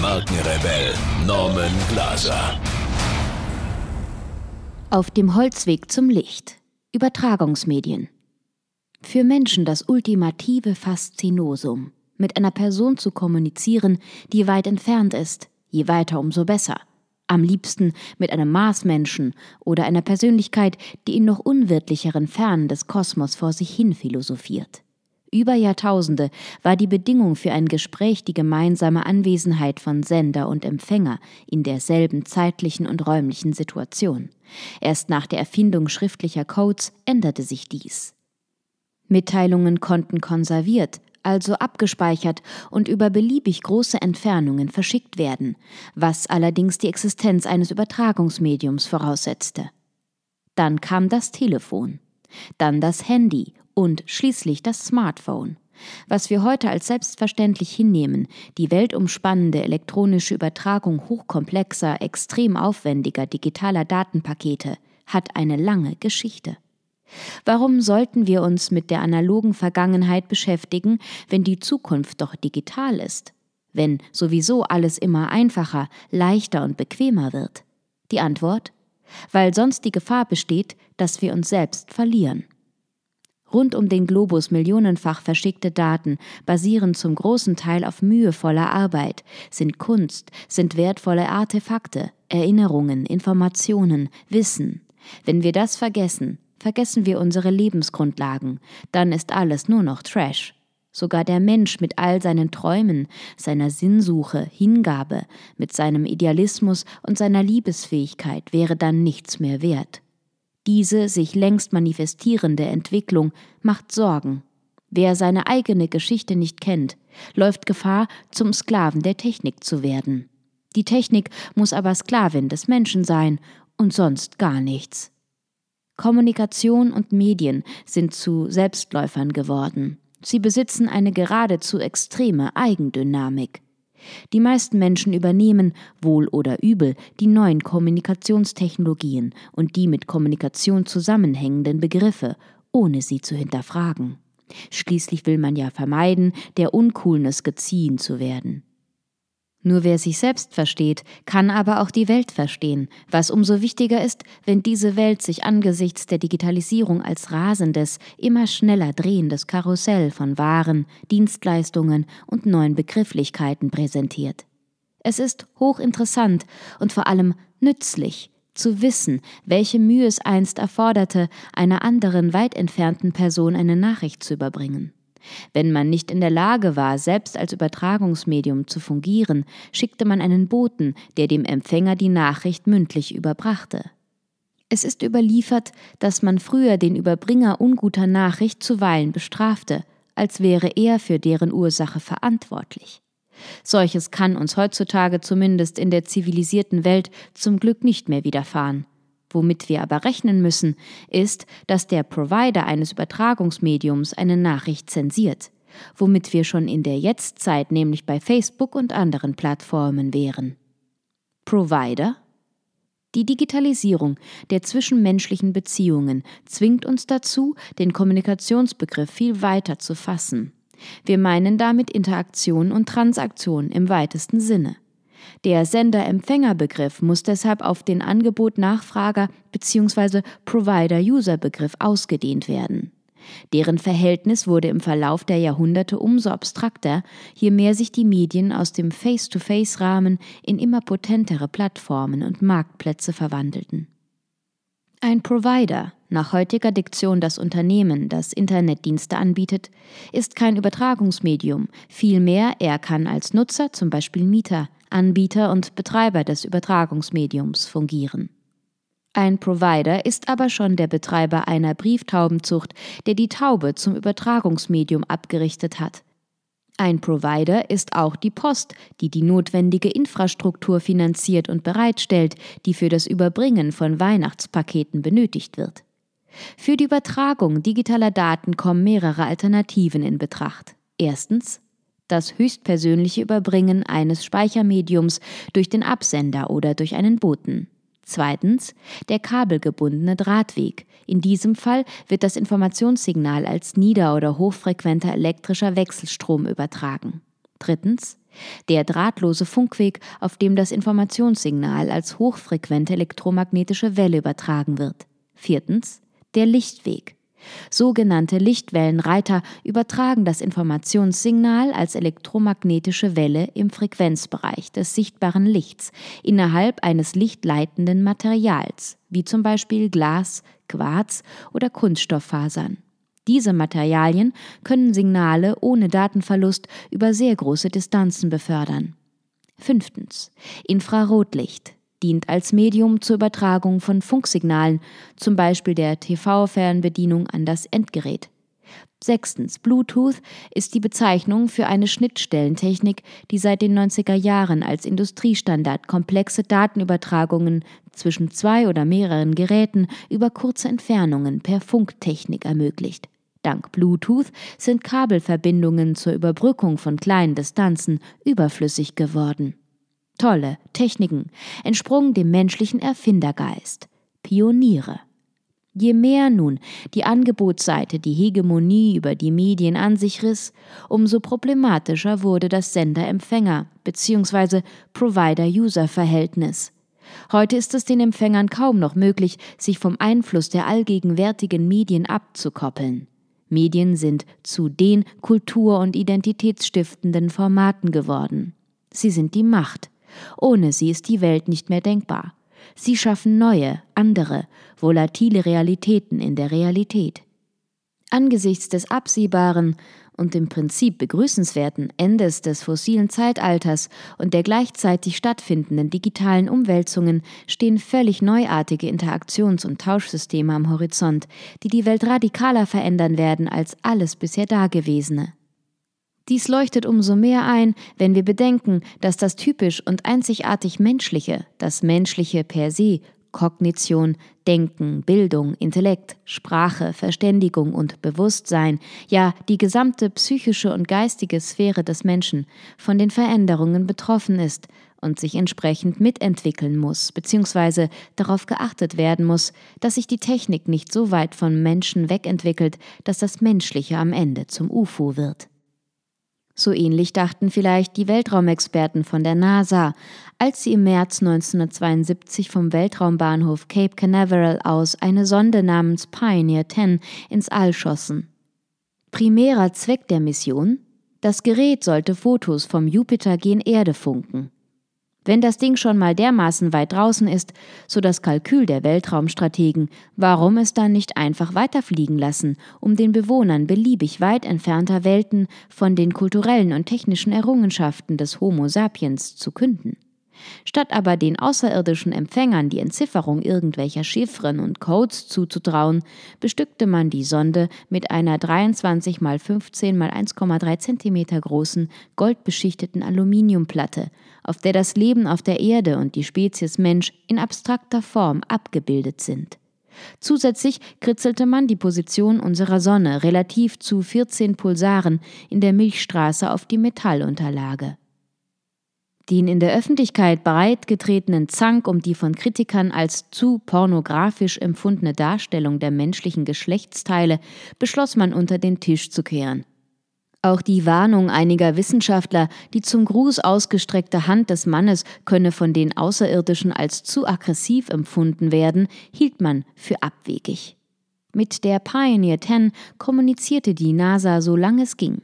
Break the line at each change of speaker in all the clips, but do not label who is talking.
Markenrebell Norman Glaser.
Auf dem Holzweg zum Licht. Übertragungsmedien. Für Menschen das ultimative Faszinosum, mit einer Person zu kommunizieren, die weit entfernt ist, je weiter umso besser. Am liebsten mit einem Marsmenschen oder einer Persönlichkeit, die in noch unwirtlicheren Fernen des Kosmos vor sich hin philosophiert. Über Jahrtausende war die Bedingung für ein Gespräch die gemeinsame Anwesenheit von Sender und Empfänger in derselben zeitlichen und räumlichen Situation. Erst nach der Erfindung schriftlicher Codes änderte sich dies. Mitteilungen konnten konserviert, also abgespeichert und über beliebig große Entfernungen verschickt werden, was allerdings die Existenz eines Übertragungsmediums voraussetzte. Dann kam das Telefon, dann das Handy und schließlich das Smartphone. Was wir heute als selbstverständlich hinnehmen, die weltumspannende elektronische Übertragung hochkomplexer, extrem aufwendiger digitaler Datenpakete, hat eine lange Geschichte. Warum sollten wir uns mit der analogen Vergangenheit beschäftigen, wenn die Zukunft doch digital ist? Wenn sowieso alles immer einfacher, leichter und bequemer wird? Die Antwort? Weil sonst die Gefahr besteht, dass wir uns selbst verlieren. Rund um den Globus millionenfach verschickte Daten basieren zum großen Teil auf mühevoller Arbeit, sind Kunst, sind wertvolle Artefakte, Erinnerungen, Informationen, Wissen. Wenn wir das vergessen, vergessen wir unsere Lebensgrundlagen, dann ist alles nur noch Trash. Sogar der Mensch mit all seinen Träumen, seiner Sinnsuche, Hingabe, mit seinem Idealismus und seiner Liebesfähigkeit wäre dann nichts mehr wert. Diese sich längst manifestierende Entwicklung macht Sorgen. Wer seine eigene Geschichte nicht kennt, läuft Gefahr, zum Sklaven der Technik zu werden. Die Technik muss aber Sklavin des Menschen sein und sonst gar nichts. Kommunikation und Medien sind zu Selbstläufern geworden. Sie besitzen eine geradezu extreme Eigendynamik. Die meisten Menschen übernehmen, wohl oder übel, die neuen Kommunikationstechnologien und die mit Kommunikation zusammenhängenden Begriffe, ohne sie zu hinterfragen. Schließlich will man ja vermeiden, der Uncoolness geziehen zu werden. Nur wer sich selbst versteht, kann aber auch die Welt verstehen, was umso wichtiger ist, wenn diese Welt sich angesichts der Digitalisierung als rasendes, immer schneller drehendes Karussell von Waren, Dienstleistungen und neuen Begrifflichkeiten präsentiert. Es ist hochinteressant und vor allem nützlich, zu wissen, welche Mühe es einst erforderte, einer anderen weit entfernten Person eine Nachricht zu überbringen. Wenn man nicht in der Lage war, selbst als Übertragungsmedium zu fungieren, schickte man einen Boten, der dem Empfänger die Nachricht mündlich überbrachte. Es ist überliefert, dass man früher den Überbringer unguter Nachricht zuweilen bestrafte, als wäre er für deren Ursache verantwortlich. Solches kann uns heutzutage zumindest in der zivilisierten Welt zum Glück nicht mehr widerfahren. Womit wir aber rechnen müssen, ist, dass der Provider eines Übertragungsmediums eine Nachricht zensiert, womit wir schon in der Jetztzeit nämlich bei Facebook und anderen Plattformen wären. Provider? Die Digitalisierung der zwischenmenschlichen Beziehungen zwingt uns dazu, den Kommunikationsbegriff viel weiter zu fassen. Wir meinen damit Interaktion und Transaktion im weitesten Sinne. Der Sender-Empfänger-Begriff muss deshalb auf den Angebot-Nachfrager- bzw. Provider-User-Begriff ausgedehnt werden. Deren Verhältnis wurde im Verlauf der Jahrhunderte umso abstrakter, je mehr sich die Medien aus dem Face-to-Face-Rahmen in immer potentere Plattformen und Marktplätze verwandelten. Ein Provider, nach heutiger Diktion das Unternehmen, das Internetdienste anbietet, ist kein Übertragungsmedium, vielmehr er kann als Nutzer, zum Beispiel Mieter, Anbieter und Betreiber des Übertragungsmediums fungieren. Ein Provider ist aber schon der Betreiber einer Brieftaubenzucht, der die Taube zum Übertragungsmedium abgerichtet hat. Ein Provider ist auch die Post, die die notwendige Infrastruktur finanziert und bereitstellt, die für das Überbringen von Weihnachtspaketen benötigt wird. Für die Übertragung digitaler Daten kommen mehrere Alternativen in Betracht. Erstens das höchstpersönliche Überbringen eines Speichermediums durch den Absender oder durch einen Boten. Zweitens der kabelgebundene Drahtweg. In diesem Fall wird das Informationssignal als nieder- oder hochfrequenter elektrischer Wechselstrom übertragen. Drittens der drahtlose Funkweg, auf dem das Informationssignal als hochfrequente elektromagnetische Welle übertragen wird. Viertens der Lichtweg. Sogenannte Lichtwellenreiter übertragen das Informationssignal als elektromagnetische Welle im Frequenzbereich des sichtbaren Lichts innerhalb eines lichtleitenden Materials, wie zum Beispiel Glas, Quarz oder Kunststofffasern. Diese Materialien können Signale ohne Datenverlust über sehr große Distanzen befördern. Fünftens. Infrarotlicht dient als Medium zur Übertragung von Funksignalen, zum Beispiel der TV-Fernbedienung an das Endgerät. Sechstens. Bluetooth ist die Bezeichnung für eine Schnittstellentechnik, die seit den 90er Jahren als Industriestandard komplexe Datenübertragungen zwischen zwei oder mehreren Geräten über kurze Entfernungen per Funktechnik ermöglicht. Dank Bluetooth sind Kabelverbindungen zur Überbrückung von kleinen Distanzen überflüssig geworden tolle Techniken, entsprungen dem menschlichen Erfindergeist. Pioniere. Je mehr nun die Angebotsseite die Hegemonie über die Medien an sich riss, umso problematischer wurde das Sender-Empfänger bzw. Provider-User-Verhältnis. Heute ist es den Empfängern kaum noch möglich, sich vom Einfluss der allgegenwärtigen Medien abzukoppeln. Medien sind zu den kultur- und identitätsstiftenden Formaten geworden. Sie sind die Macht, ohne sie ist die Welt nicht mehr denkbar. Sie schaffen neue, andere, volatile Realitäten in der Realität. Angesichts des absehbaren und im Prinzip begrüßenswerten Endes des fossilen Zeitalters und der gleichzeitig stattfindenden digitalen Umwälzungen stehen völlig neuartige Interaktions- und Tauschsysteme am Horizont, die die Welt radikaler verändern werden als alles bisher Dagewesene. Dies leuchtet umso mehr ein, wenn wir bedenken, dass das typisch und einzigartig Menschliche, das Menschliche per se, Kognition, Denken, Bildung, Intellekt, Sprache, Verständigung und Bewusstsein, ja die gesamte psychische und geistige Sphäre des Menschen von den Veränderungen betroffen ist und sich entsprechend mitentwickeln muss, beziehungsweise darauf geachtet werden muss, dass sich die Technik nicht so weit vom Menschen wegentwickelt, dass das Menschliche am Ende zum UFO wird. So ähnlich dachten vielleicht die Weltraumexperten von der NASA, als sie im März 1972 vom Weltraumbahnhof Cape Canaveral aus eine Sonde namens Pioneer 10 ins All schossen. Primärer Zweck der Mission? Das Gerät sollte Fotos vom Jupiter gen Erde funken. Wenn das Ding schon mal dermaßen weit draußen ist, so das Kalkül der Weltraumstrategen, warum es dann nicht einfach weiterfliegen lassen, um den Bewohnern beliebig weit entfernter Welten von den kulturellen und technischen Errungenschaften des Homo sapiens zu künden? Statt aber den außerirdischen Empfängern die Entzifferung irgendwelcher Chiffren und Codes zuzutrauen, bestückte man die Sonde mit einer 23 x 15 x 1,3 cm großen, goldbeschichteten Aluminiumplatte, auf der das Leben auf der Erde und die Spezies Mensch in abstrakter Form abgebildet sind. Zusätzlich kritzelte man die Position unserer Sonne relativ zu 14 Pulsaren in der Milchstraße auf die Metallunterlage. Den in der Öffentlichkeit breitgetretenen Zank um die von Kritikern als zu pornografisch empfundene Darstellung der menschlichen Geschlechtsteile beschloss man unter den Tisch zu kehren. Auch die Warnung einiger Wissenschaftler, die zum Gruß ausgestreckte Hand des Mannes könne von den Außerirdischen als zu aggressiv empfunden werden, hielt man für abwegig. Mit der Pioneer 10 kommunizierte die NASA so lange es ging.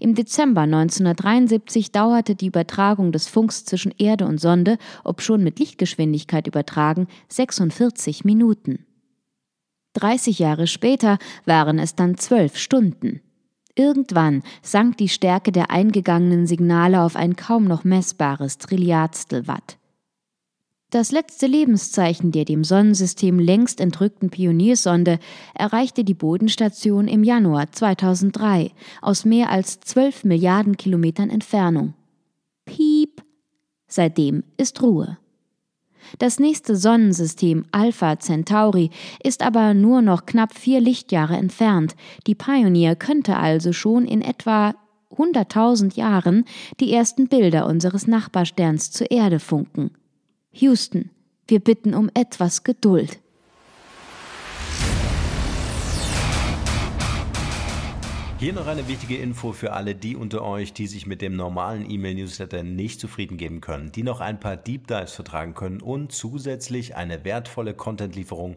Im Dezember 1973 dauerte die Übertragung des Funks zwischen Erde und Sonde, obschon mit Lichtgeschwindigkeit übertragen, 46 Minuten. 30 Jahre später waren es dann zwölf Stunden. Irgendwann sank die Stärke der eingegangenen Signale auf ein kaum noch messbares Trilliardstel Watt. Das letzte Lebenszeichen der dem Sonnensystem längst entrückten Pioniersonde erreichte die Bodenstation im Januar 2003 aus mehr als 12 Milliarden Kilometern Entfernung. Piep! Seitdem ist Ruhe. Das nächste Sonnensystem Alpha Centauri ist aber nur noch knapp vier Lichtjahre entfernt. Die Pioneer könnte also schon in etwa 100.000 Jahren die ersten Bilder unseres Nachbarsterns zur Erde funken. Houston, wir bitten um etwas Geduld.
Hier noch eine wichtige Info für alle die unter euch, die sich mit dem normalen E-Mail-Newsletter nicht zufrieden geben können, die noch ein paar Deep Dives vertragen können und zusätzlich eine wertvolle Content-Lieferung